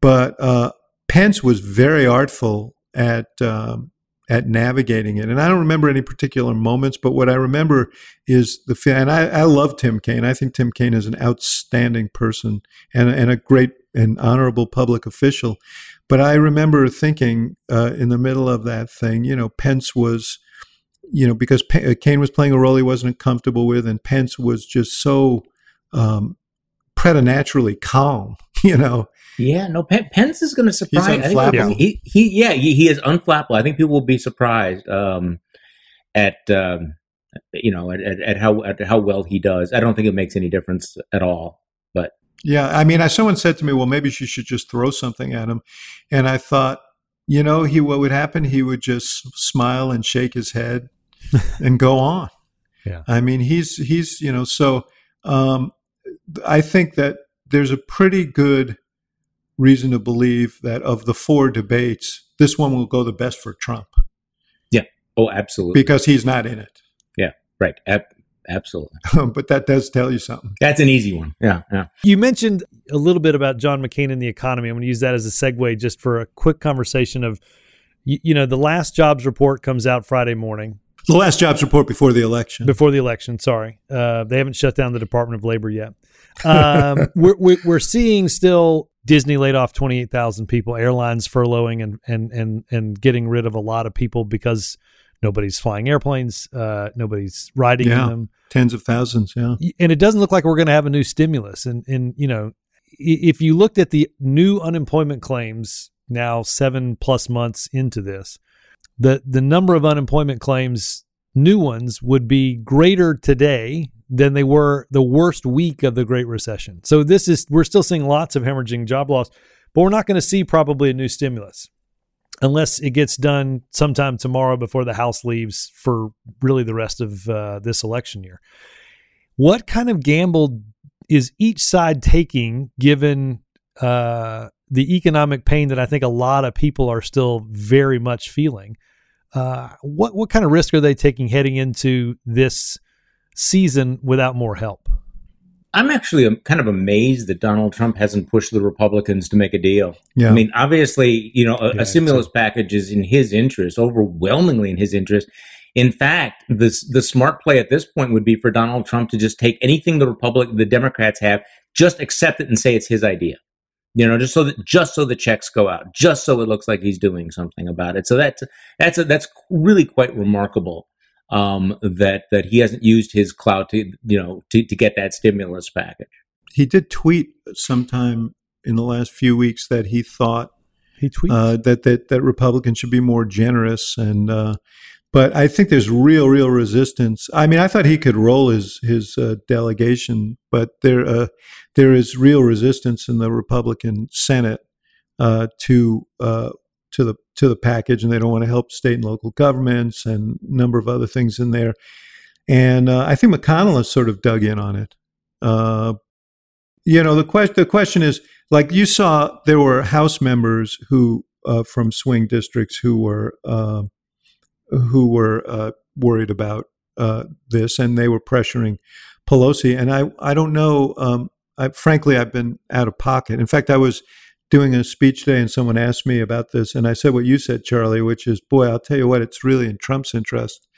But uh, Pence was very artful at um, at navigating it. And I don't remember any particular moments, but what I remember is the and I, I love Tim Kaine. I think Tim Kaine is an outstanding person and, and a great and honorable public official. But I remember thinking uh, in the middle of that thing, you know, Pence was, you know, because P- Kaine was playing a role he wasn't comfortable with, and Pence was just so um, preternaturally calm, you know. Yeah, no, Pence is going to surprise. He's unflappable. He, he, yeah, he, he is unflappable. I think people will be surprised um, at, um, you know, at, at, at, how at how well he does. I don't think it makes any difference at all. Yeah, I mean, I someone said to me, "Well, maybe she should just throw something at him," and I thought, you know, he what would happen? He would just smile and shake his head and go on. Yeah, I mean, he's he's you know so. Um, I think that there's a pretty good reason to believe that of the four debates, this one will go the best for Trump. Yeah. Oh, absolutely. Because he's not in it. Yeah. Right. Absolutely. but that does tell you something. That's an easy one. Yeah, yeah. You mentioned a little bit about John McCain and the economy. I'm going to use that as a segue just for a quick conversation of, you, you know, the last jobs report comes out Friday morning. The last jobs report before the election. Before the election, sorry. Uh, they haven't shut down the Department of Labor yet. Um, we're, we're, we're seeing still Disney laid off 28,000 people, airlines furloughing and, and, and, and getting rid of a lot of people because nobody's flying airplanes, uh, nobody's riding Yeah. them. Tens of thousands, yeah. And it doesn't look like we're going to have a new stimulus. And, and, you know, if you looked at the new unemployment claims now seven plus months into this, the, the number of unemployment claims, new ones, would be greater today than they were the worst week of the Great Recession. So this is, we're still seeing lots of hemorrhaging job loss, but we're not going to see probably a new stimulus unless it gets done sometime tomorrow before the House leaves for really the rest of uh, this election year. What kind of gamble is each side taking given uh, the economic pain that I think a lot of people are still very much feeling? Uh, what what kind of risk are they taking heading into this season without more help? I'm actually kind of amazed that Donald Trump hasn't pushed the Republicans to make a deal. Yeah. I mean, obviously, you know, a, Yeah, a stimulus package is in his interest, overwhelmingly in his interest. In fact, the the smart play at this point would be for Donald Trump to just take anything the Republic, the Democrats have, just accept it and say it's his idea. You know, just so that just so the checks go out, just so it looks like he's doing something about it. So that's that's a, that's really quite remarkable um, that that he hasn't used his clout to you know to, to get that stimulus package. He did tweet sometime in the last few weeks that he thought He tweets. uh, that that that Republicans should be more generous, and uh, but I think there's real, real resistance. I mean, I thought he could roll his his uh, delegation, but there uh, there is real resistance in the Republican Senate uh, to uh, to the to the package, and they don't want to help state and local governments and a number of other things in there. And uh, I think McConnell has sort of dug in on it. Uh, you know, the question the question is like you saw there were House members who uh, from swing districts who were uh, who were uh, worried about uh, this, and they were pressuring Pelosi. And I I don't know. Um, I, frankly, I've been out of pocket. In fact, I was doing a speech today, and someone asked me about this, and I said what you said, Charlie, which is, boy, I'll tell you what, it's really in Trump's interest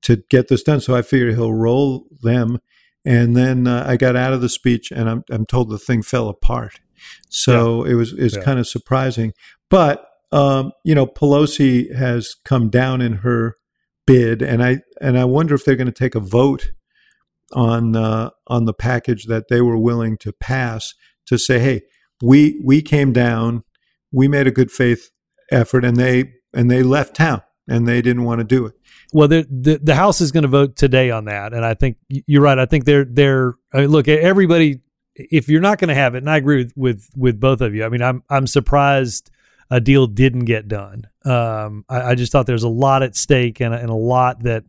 to get this done. So I figured he'll roll them. And then uh, I got out of the speech, and I'm I'm told the thing fell apart. So it was it's Yeah. kind of surprising. But um, you know, Pelosi has come down in her bid, and I and I wonder if they're going to take a vote on uh, on the package that they were willing to pass to say, hey, we we came down, we made a good faith effort, and they and they left town, and they didn't want to do it. Well, the, the the House is going to vote today on that, and I think you're right. I think they're they're I mean, look. Everybody, if you're not going to have it, and I agree with, with with both of you. I mean, I'm I'm surprised a deal didn't get done. Um, I, I just thought there's a lot at stake and, and a lot that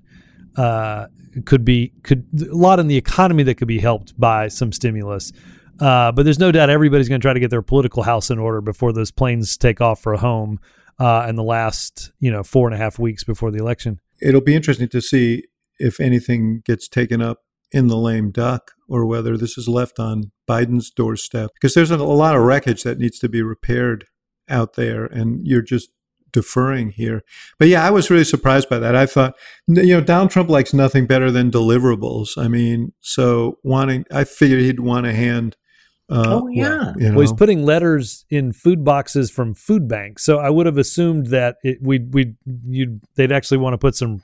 uh, could be could a lot in the economy that could be helped by some stimulus. Uh, but there's no doubt everybody's going to try to get their political house in order before those planes take off for home uh, in the last you know four and a half weeks before the election. It'll be interesting to see if anything gets taken up in the lame duck or whether this is left on Biden's doorstep because there's a, lot of wreckage that needs to be repaired out there and you're just deferring here. But yeah, I was really surprised by that. I thought, you know, Donald Trump likes nothing better than deliverables. I mean, so wanting, I figured he'd want to hand. Uh, Oh, yeah. you know, Well, he's putting letters in food boxes from food banks, so I would have assumed that it, we'd we you'd they'd actually want to put some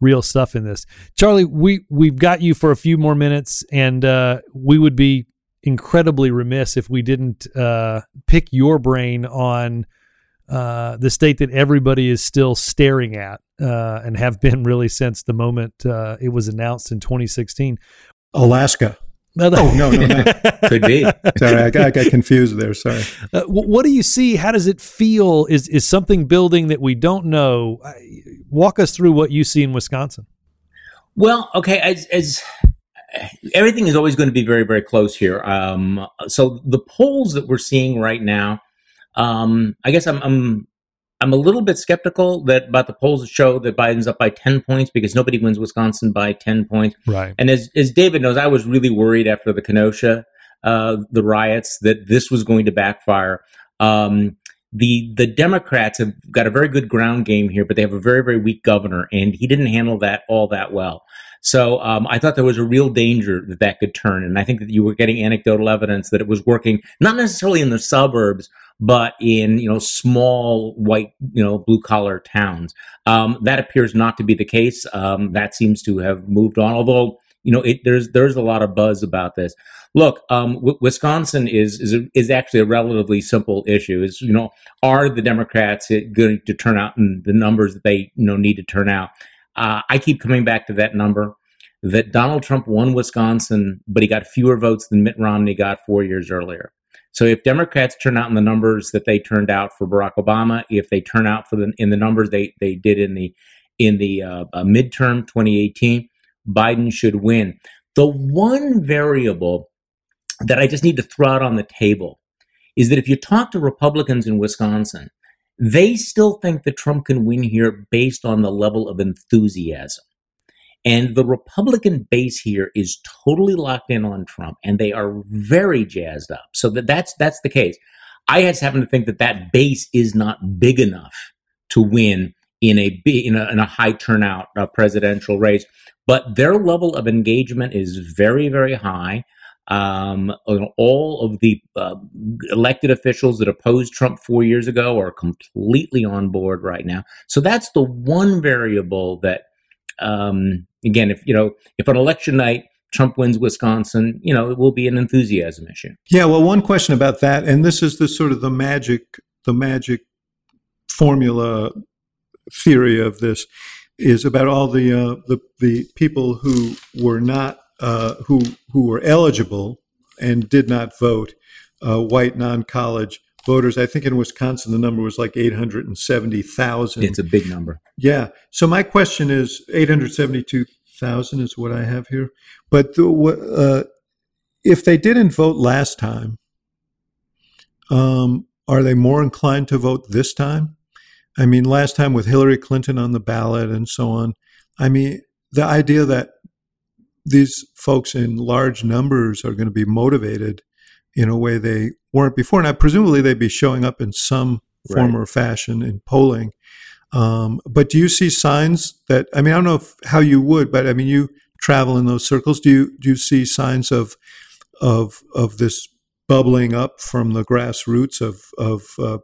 real stuff in this. Charlie, we we've got you for a few more minutes, and uh, we would be incredibly remiss if we didn't uh, pick your brain on uh, the state that everybody is still staring at uh, and have been really since the moment uh, it was announced in 2016. Alaska. Oh no, no, no. Could be. Sorry, I got, I got confused there. Sorry. Uh, what do you see? How does it feel? Is is something building that we don't know? Uh, Walk us through what you see in Wisconsin. Well, okay, as, as everything is always going to be very, very close here. Um, so the polls that we're seeing right now, um, I guess I'm, I'm I'm a little bit skeptical that about the polls that show that Biden's up by 10 points because nobody wins Wisconsin by 10 points. Right. And as, as David knows, I was really worried after the Kenosha, uh, the riots, that this was going to backfire. Um, the the Democrats have got a very good ground game here, but they have a very very weak governor, and he didn't handle that all that well. So um, I thought there was a real danger that that could turn, and I think that you were getting anecdotal evidence that it was working not necessarily in the suburbs, but in you know small white you know blue collar towns. Um, that appears not to be the case. Um, that seems to have moved on, although you know it, there's there's a lot of buzz about this. Look, um, w- Wisconsin is is a, is actually a relatively simple issue. Is you know are the Democrats going to turn out in the numbers that they you know need to turn out? Uh, I keep coming back to that number that Donald Trump won Wisconsin, but he got fewer votes than Mitt Romney got four years earlier. So if Democrats turn out in the numbers that they turned out for Barack Obama, if they turn out for the in the numbers they they did in the in the uh, uh, midterm 2018, Biden should win. The one variable that I just need to throw out on the table is that if you talk to Republicans in Wisconsin, they still think that Trump can win here based on the level of enthusiasm. And the Republican base here is totally locked in on Trump, and they are very jazzed up. So that that's that's the case. I just happen to think that that base is not big enough to win in a in a, in a high turnout uh, presidential race, but their level of engagement is very very high. Um, all of the uh, elected officials that opposed Trump four years ago are completely on board right now. So that's the one variable that um, again, if you know, if on election night Trump wins Wisconsin, you know, it will be an enthusiasm issue. Yeah, well, one question about that, and this is the sort of the magic, the magic formula theory of this is about all the uh, the the people who were not uh, who who were eligible and did not vote, uh, white non-college voters. I think in Wisconsin the number was like 870,000. It's a big number. Yeah. So my question is 872,000 is what I have here. But the, uh, if they didn't vote last time, um, are they more inclined to vote this time? I mean, last time with Hillary Clinton on the ballot and so on. I mean, the idea that these folks in large numbers are going to be motivated in a way they weren't before. Now, presumably they'd be showing up in some form right. or fashion in polling. Um, but do you see signs that? I mean, I don't know if, how you would, but I mean, you travel in those circles. Do you do you see signs of of of this bubbling up from the grassroots of of uh,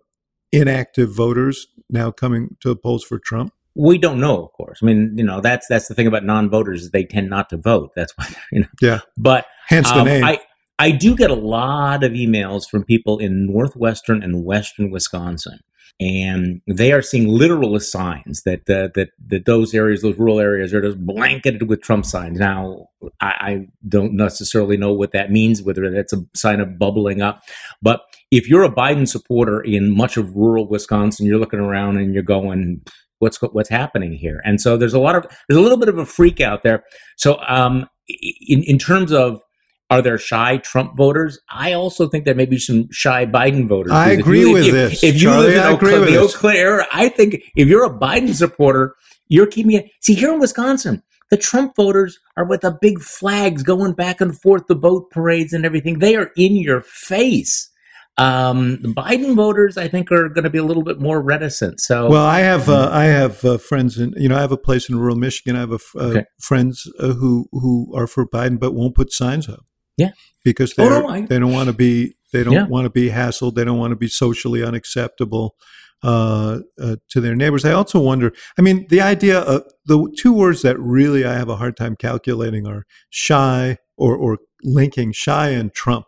inactive voters now coming to the polls for Trump? We don't know, of course. I mean, you know, that's that's the thing about non-voters; is they tend not to vote. That's why, you know. Yeah. But hence the um, name. I, I do get a lot of emails from people in northwestern and western Wisconsin, and they are seeing literal signs that uh, that that those areas, those rural areas, are just blanketed with Trump signs. Now, I, I don't necessarily know what that means, whether that's a sign of bubbling up, but if you're a Biden supporter in much of rural Wisconsin, you're looking around and you're going, what's what's happening here and so there's a lot of there's a little bit of a freak out there so um in in terms of are there shy Trump voters? I also think there may be some shy Biden voters. I agree you, with if, this. If you Charlie, live in I Eau, agree Claire, with the Eau. Claire, I think if you're a Biden supporter, you're keeping it. See, here in Wisconsin, the Trump voters are with the big flags going back and forth, the boat parades and everything. They are in your face. Um, the Biden voters, I think, are going to be a little bit more reticent. So, well, I have uh, I have uh, friends in you know I have a place in rural Michigan. I have a, uh, Okay. friends uh, who who are for Biden but won't put signs up. Yeah. because Oh, they no, I- they don't want to be they don't Yeah. want to be hassled. They don't want to be socially unacceptable uh, uh, to their neighbors. I also wonder. I mean, the idea of the two words that really I have a hard time calculating are shy or or linking shy and Trump.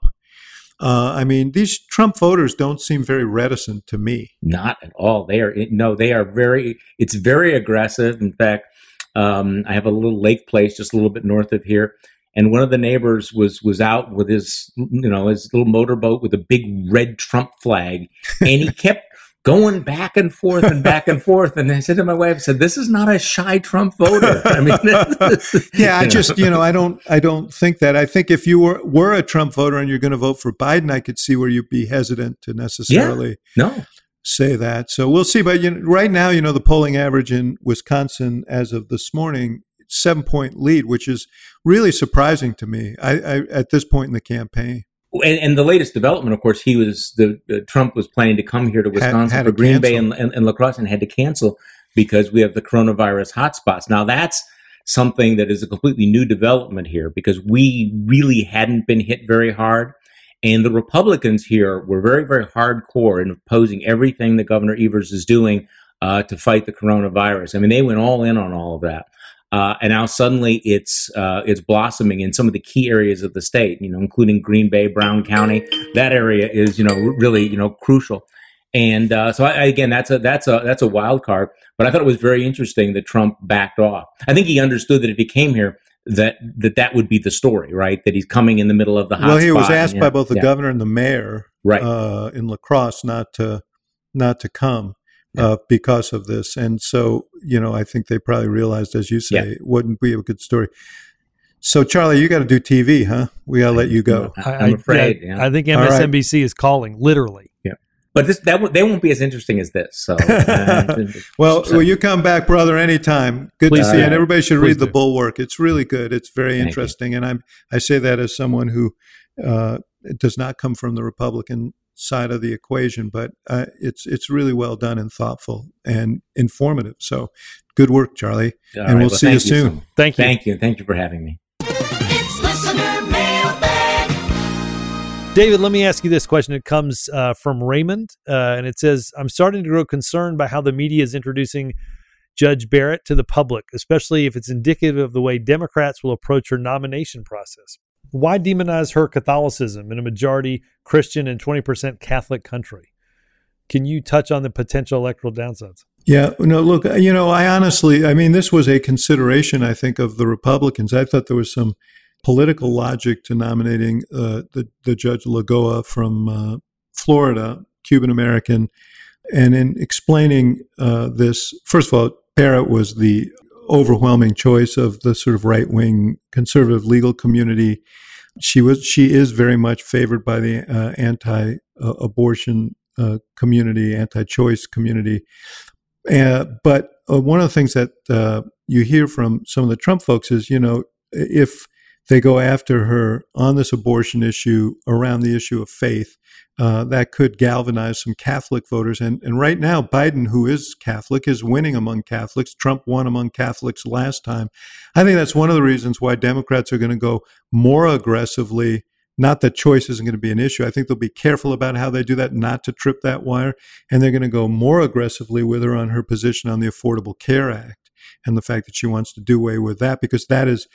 Uh, I mean, these Trump voters don't seem very reticent to me. Not at all. They are no, they are very. It's very aggressive. In fact, um, I have a little lake place just a little bit north of here, and one of the neighbors was was out with his you know his little motorboat with a big red Trump flag, and he kept going back and forth and back and forth. And I said to my wife, I said, "This is not a shy Trump voter." I mean, yeah, I just you know I don't I don't think that. I think if you were were a Trump voter and you're going to vote for Biden, I could see where you'd be hesitant to necessarily no. say that. So we'll see. But you know, right now, you know, the polling average in Wisconsin as of this morning, seven point lead, which is really surprising to me I, I, at this point in the campaign. And, and, the latest development, of course, he was the uh, Trump was planning to come here to Wisconsin had, had for Green cancel. Bay and, and, and La Crosse and had to cancel because we have the coronavirus hotspots. Now that's something that is a completely new development here because we really hadn't been hit very hard. And the Republicans here were very, very hardcore in opposing everything that Governor Evers is doing uh, to fight the coronavirus. I mean, they went all in on all of that. Uh, and now suddenly it's uh, it's blossoming in some of the key areas of the state, you know, including Green Bay, Brown County. That area is, you know, really, you know, crucial. And uh, so I, again, that's a that's a that's a wild card. But I thought it was very interesting that Trump backed off. I think he understood that if he came here, that that that would be the story, right? That he's coming in the middle of the hot Well, he was asked and, by both the yeah. governor and the mayor, right, uh, in La Crosse, not to not to come uh, because of this. And so, you know, I think they probably realized, as you say, yeah. it wouldn't be a good story. So, Charlie, you got to do TV, huh? We got to let you go. I, am afraid. Yeah, yeah. I think MSNBC right. is calling, literally. Yeah. But this that w- they won't be as interesting as this. So, uh, well, so. will you come back, brother, anytime? Good Please to see you. And everybody should read do. the Bulwark. It's really good. It's very Thank interesting, you. and I'm I say that as someone who uh, does not come from the Republican side of the equation, but uh, it's it's really well done and thoughtful and informative. So, good work, Charlie, All and right, we'll, well see you soon. So thank you. Thank you. Thank you for having me. David, let me ask you this question. It comes uh, from Raymond, uh, and it says, "I'm starting to grow concerned by how the media is introducing." Judge Barrett to the public, especially if it's indicative of the way Democrats will approach her nomination process. Why demonize her Catholicism in a majority Christian and 20% Catholic country? Can you touch on the potential electoral downsides? Yeah, no, look, you know, I honestly, I mean, this was a consideration, I think, of the Republicans. I thought there was some political logic to nominating uh, the, the Judge Lagoa from uh, Florida, Cuban American. And in explaining uh, this, first of all, Barrett was the overwhelming choice of the sort of right wing conservative legal community. She was she is very much favored by the uh, anti abortion uh, community, anti choice community. Uh, but uh, one of the things that uh, you hear from some of the Trump folks is, you know, if they go after her on this abortion issue around the issue of faith, uh, that could galvanize some Catholic voters. And, and right now, Biden, who is Catholic, is winning among Catholics. Trump won among Catholics last time. I think that's one of the reasons why Democrats are going to go more aggressively. Not that choice isn't going to be an issue. I think they'll be careful about how they do that, not to trip that wire. And they're going to go more aggressively with her on her position on the Affordable Care Act and the fact that she wants to do away with that because that is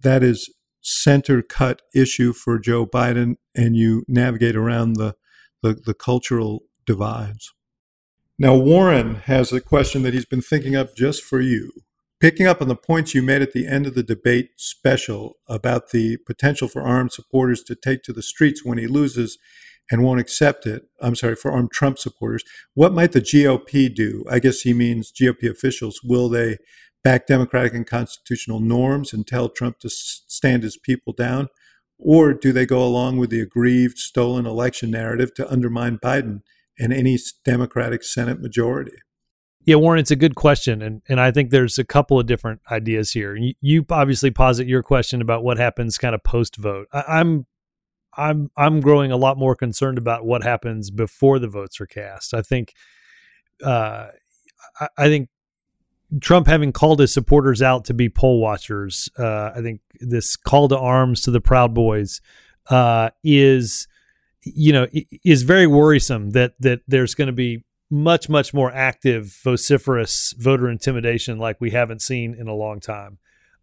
that is center cut issue for Joe Biden and you navigate around the, the, the, cultural divides. Now, Warren has a question that he's been thinking up just for you. Picking up on the points you made at the end of the debate special about the potential for armed supporters to take to the streets when he loses and won't accept it. I'm sorry, for armed Trump supporters. What might the GOP do? I guess he means GOP officials. Will they back democratic and constitutional norms and tell Trump to stand his people down? Or do they go along with the aggrieved, stolen election narrative to undermine Biden and any Democratic Senate majority? Yeah, Warren, it's a good question, and and I think there's a couple of different ideas here. You, you obviously posit your question about what happens kind of post vote. I'm I'm I'm growing a lot more concerned about what happens before the votes are cast. I think uh, I, I think Trump having called his supporters out to be poll watchers, uh, I think this call to arms to the Proud Boys uh, is, you know, is very worrisome. That that there's going to be much much more active, vociferous voter intimidation like we haven't seen in a long time.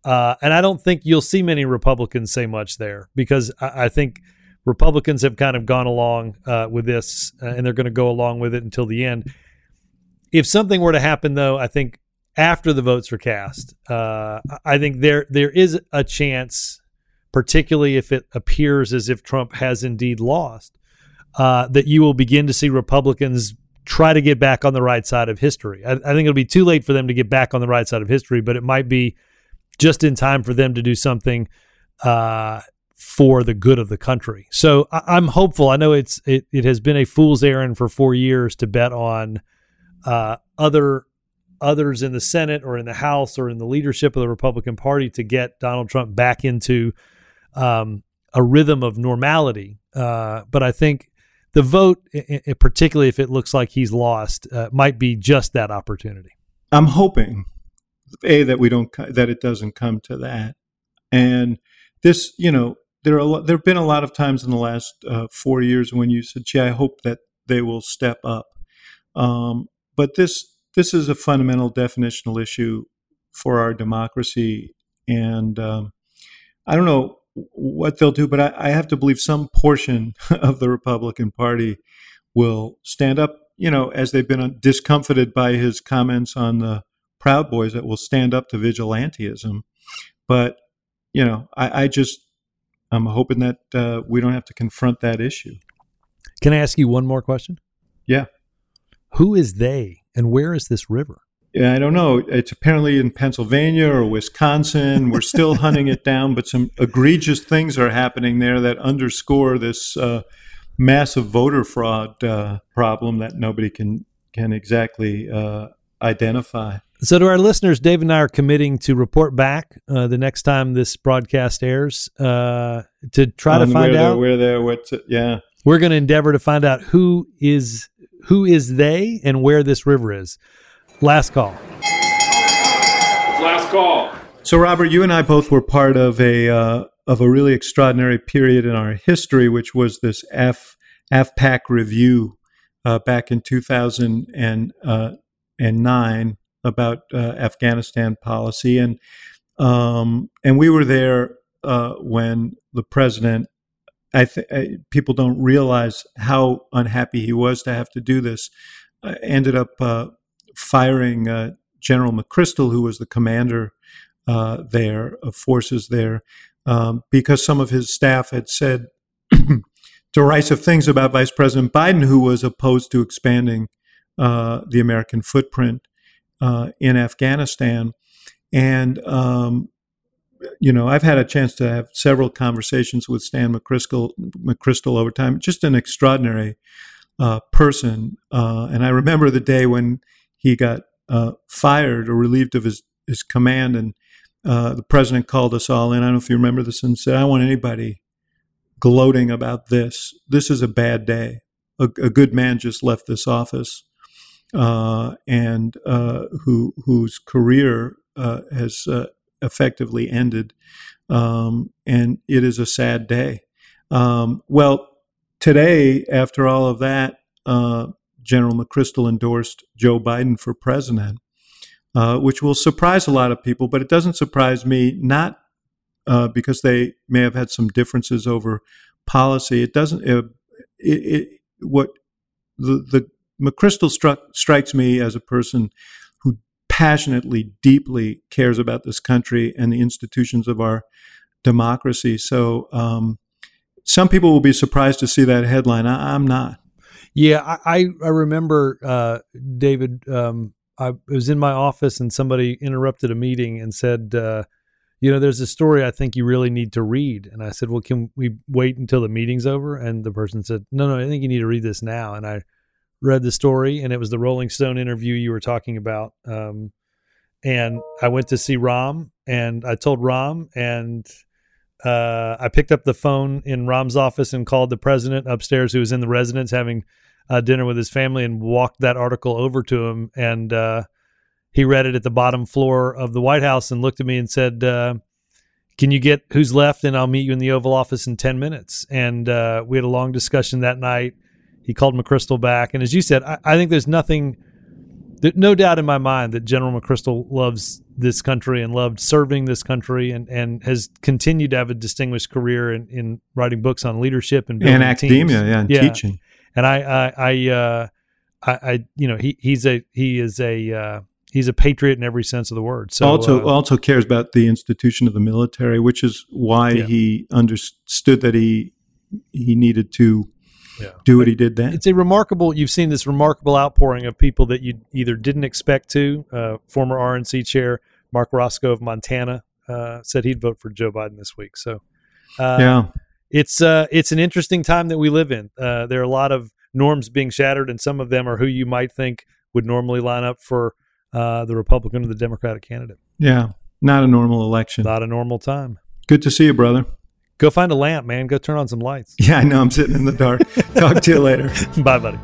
Uh, and I don't think you'll see many Republicans say much there because I, I think Republicans have kind of gone along uh, with this, uh, and they're going to go along with it until the end. If something were to happen, though, I think after the votes are cast. Uh, I think there there is a chance, particularly if it appears as if Trump has indeed lost, uh, that you will begin to see Republicans try to get back on the right side of history. I, I, think it'll be too late for them to get back on the right side of history, but it might be just in time for them to do something uh, for the good of the country. So I, am hopeful. I know it's it, it has been a fool's errand for four years to bet on uh, other others in the Senate or in the House or in the leadership of the Republican Party to get Donald Trump back into um, a rhythm of normality. Uh, but I think the vote, particularly if it looks like he's lost, uh, might be just that opportunity. I'm hoping, a that we don't that it doesn't come to that, and this, you know, there are there have been a lot of times in the last uh, four years when you said, "Gee, I hope that they will step up," um, but this this is a fundamental definitional issue for our democracy, and um, I don't know what they'll do, but I, I have to believe some portion of the Republican Party will stand up. You know, as they've been discomfited by his comments on the Proud Boys, that will stand up to vigilantism. But you know, I, I just I'm hoping that uh, we don't have to confront that issue. Can I ask you one more question? Yeah. Who is they, and where is this river? Yeah, I don't know. It's apparently in Pennsylvania or Wisconsin. We're still hunting it down, but some egregious things are happening there that underscore this uh, massive voter fraud uh, problem that nobody can can exactly uh, identify. So, to our listeners, Dave and I are committing to report back uh, the next time this broadcast airs uh, to try to find where out where they're what's yeah. We're going to endeavor to find out who is who is they and where this river is. Last call. Last call. So, Robert, you and I both were part of a uh, of a really extraordinary period in our history, which was this F AfPak review uh, back in two thousand and uh, and nine about uh, Afghanistan policy, and um, and we were there uh, when the president. I think people don't realize how unhappy he was to have to do this. Uh, ended up uh, firing uh, General McChrystal, who was the commander uh, there of forces there, um, because some of his staff had said derisive things about Vice President Biden, who was opposed to expanding the American footprint uh, in Afghanistan. And, um, you know, I've had a chance to have several conversations with Stan McChrystal, McChrystal over time, just an extraordinary uh, person. Uh, and I remember the day when he got uh, fired or relieved of his, his command, and uh, the president called us all in. I don't know if you remember this and said, I want anybody gloating about this. This is a bad day. A, a good man just left this office uh, and uh, who whose career has effectively ended, um, and it is a sad day. Um, well, today, after all of that, uh, General McChrystal endorsed Joe Biden for president, which will surprise a lot of people, but it doesn't surprise me. Not because they may have had some differences over policy. It doesn't. it, it what the, the McChrystal struck, strikes me as a person passionately, deeply cares about this country and the institutions of our democracy. So, um, some people will be surprised to see that headline. I, am not. Yeah, I, I remember, uh, David. Um, I was in my office and somebody interrupted a meeting and said, uh, you know, there's a story I think you really need to read. And I said, well, can we wait until the meeting's over? And the person said, no, no, I think you need to read this now. And I read the story, and it was the Rolling Stone interview you were talking about. Um, and I went to see Rahm, and I told Rahm, and uh, I picked up the phone in Rahm's office and called the president upstairs, who was in the residence having uh, dinner with his family, and walked that article over to him. And uh, he read it at the bottom floor of the White House and looked at me and said, uh, "Can you get who's left, and I'll meet you in the Oval Office in ten minutes." And uh, we had a long discussion that night he called McChrystal back, and as you said, I, I think there's nothing, no doubt in my mind that General McChrystal loves this country and loved serving this country, and and has continued to have a distinguished career in, in writing books on leadership and and academia, yeah, and yeah. teaching. And I, I, I, uh, I, I, you know, he he's a he is a uh, he's a patriot in every sense of the word. So also uh, also cares about the institution of the military, which is why yeah. he understood that he he needed to yeah. do what he did then. It's a remarkable. You've seen this remarkable outpouring of people that you either didn't expect to. Uh, former RNC chair Marc Racicot of Montana uh, said he'd vote for Joe Biden this week. So Uh, yeah. it's uh, it's an interesting time that we live in. Uh, there are a lot of norms being shattered, and some of them are who you might think would normally line up for uh, the Republican or the Democratic candidate. Yeah. Not a normal election. Not a normal time. Good to see you, brother. Go find a lamp, man. Go turn on some lights. Yeah, I know. I'm sitting in the dark. Talk to you later. Bye, buddy.